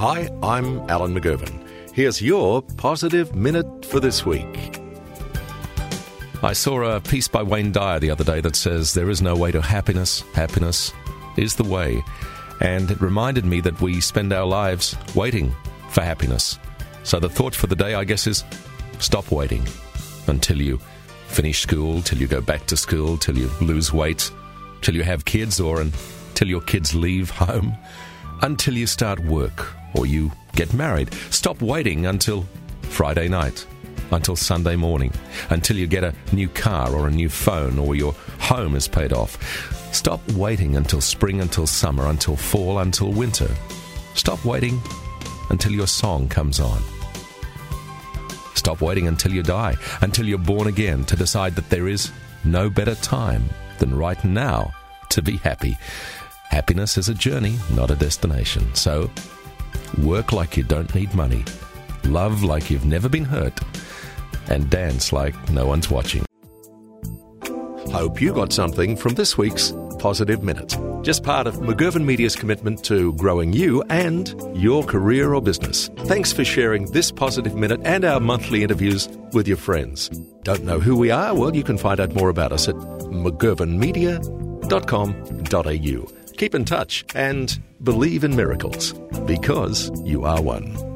Hi, I'm Alan McGovern. Here's your positive minute for this week. I saw a piece by Wayne Dyer the other day that says, There is no way to happiness. Happiness is the way. And it reminded me that we spend our lives waiting for happiness. So the thought for the day, I guess, is stop waiting until you finish school, till you go back to school, till you lose weight, till you have kids, or until your kids leave home, until you start work or you get married. Stop waiting until Friday night, until Sunday morning, until you get a new car or a new phone or your home is paid off. Stop waiting until spring, until summer, until fall, until winter. Stop waiting until your song comes on. Stop waiting until you die, until you're born again to decide that there is no better time than right now to be happy. Happiness is a journey, not a destination. So, work like you don't need money, love like you've never been hurt, and dance like no one's watching. Hope you got something from this week's Positive Minute. Just part of McGovern Media's commitment to growing you and your career or business. Thanks for sharing this Positive Minute and our monthly interviews with your friends. Don't know who we are? Well, you can find out more about us at mcgovernmedia.com.au. Keep in touch and believe in miracles because you are one.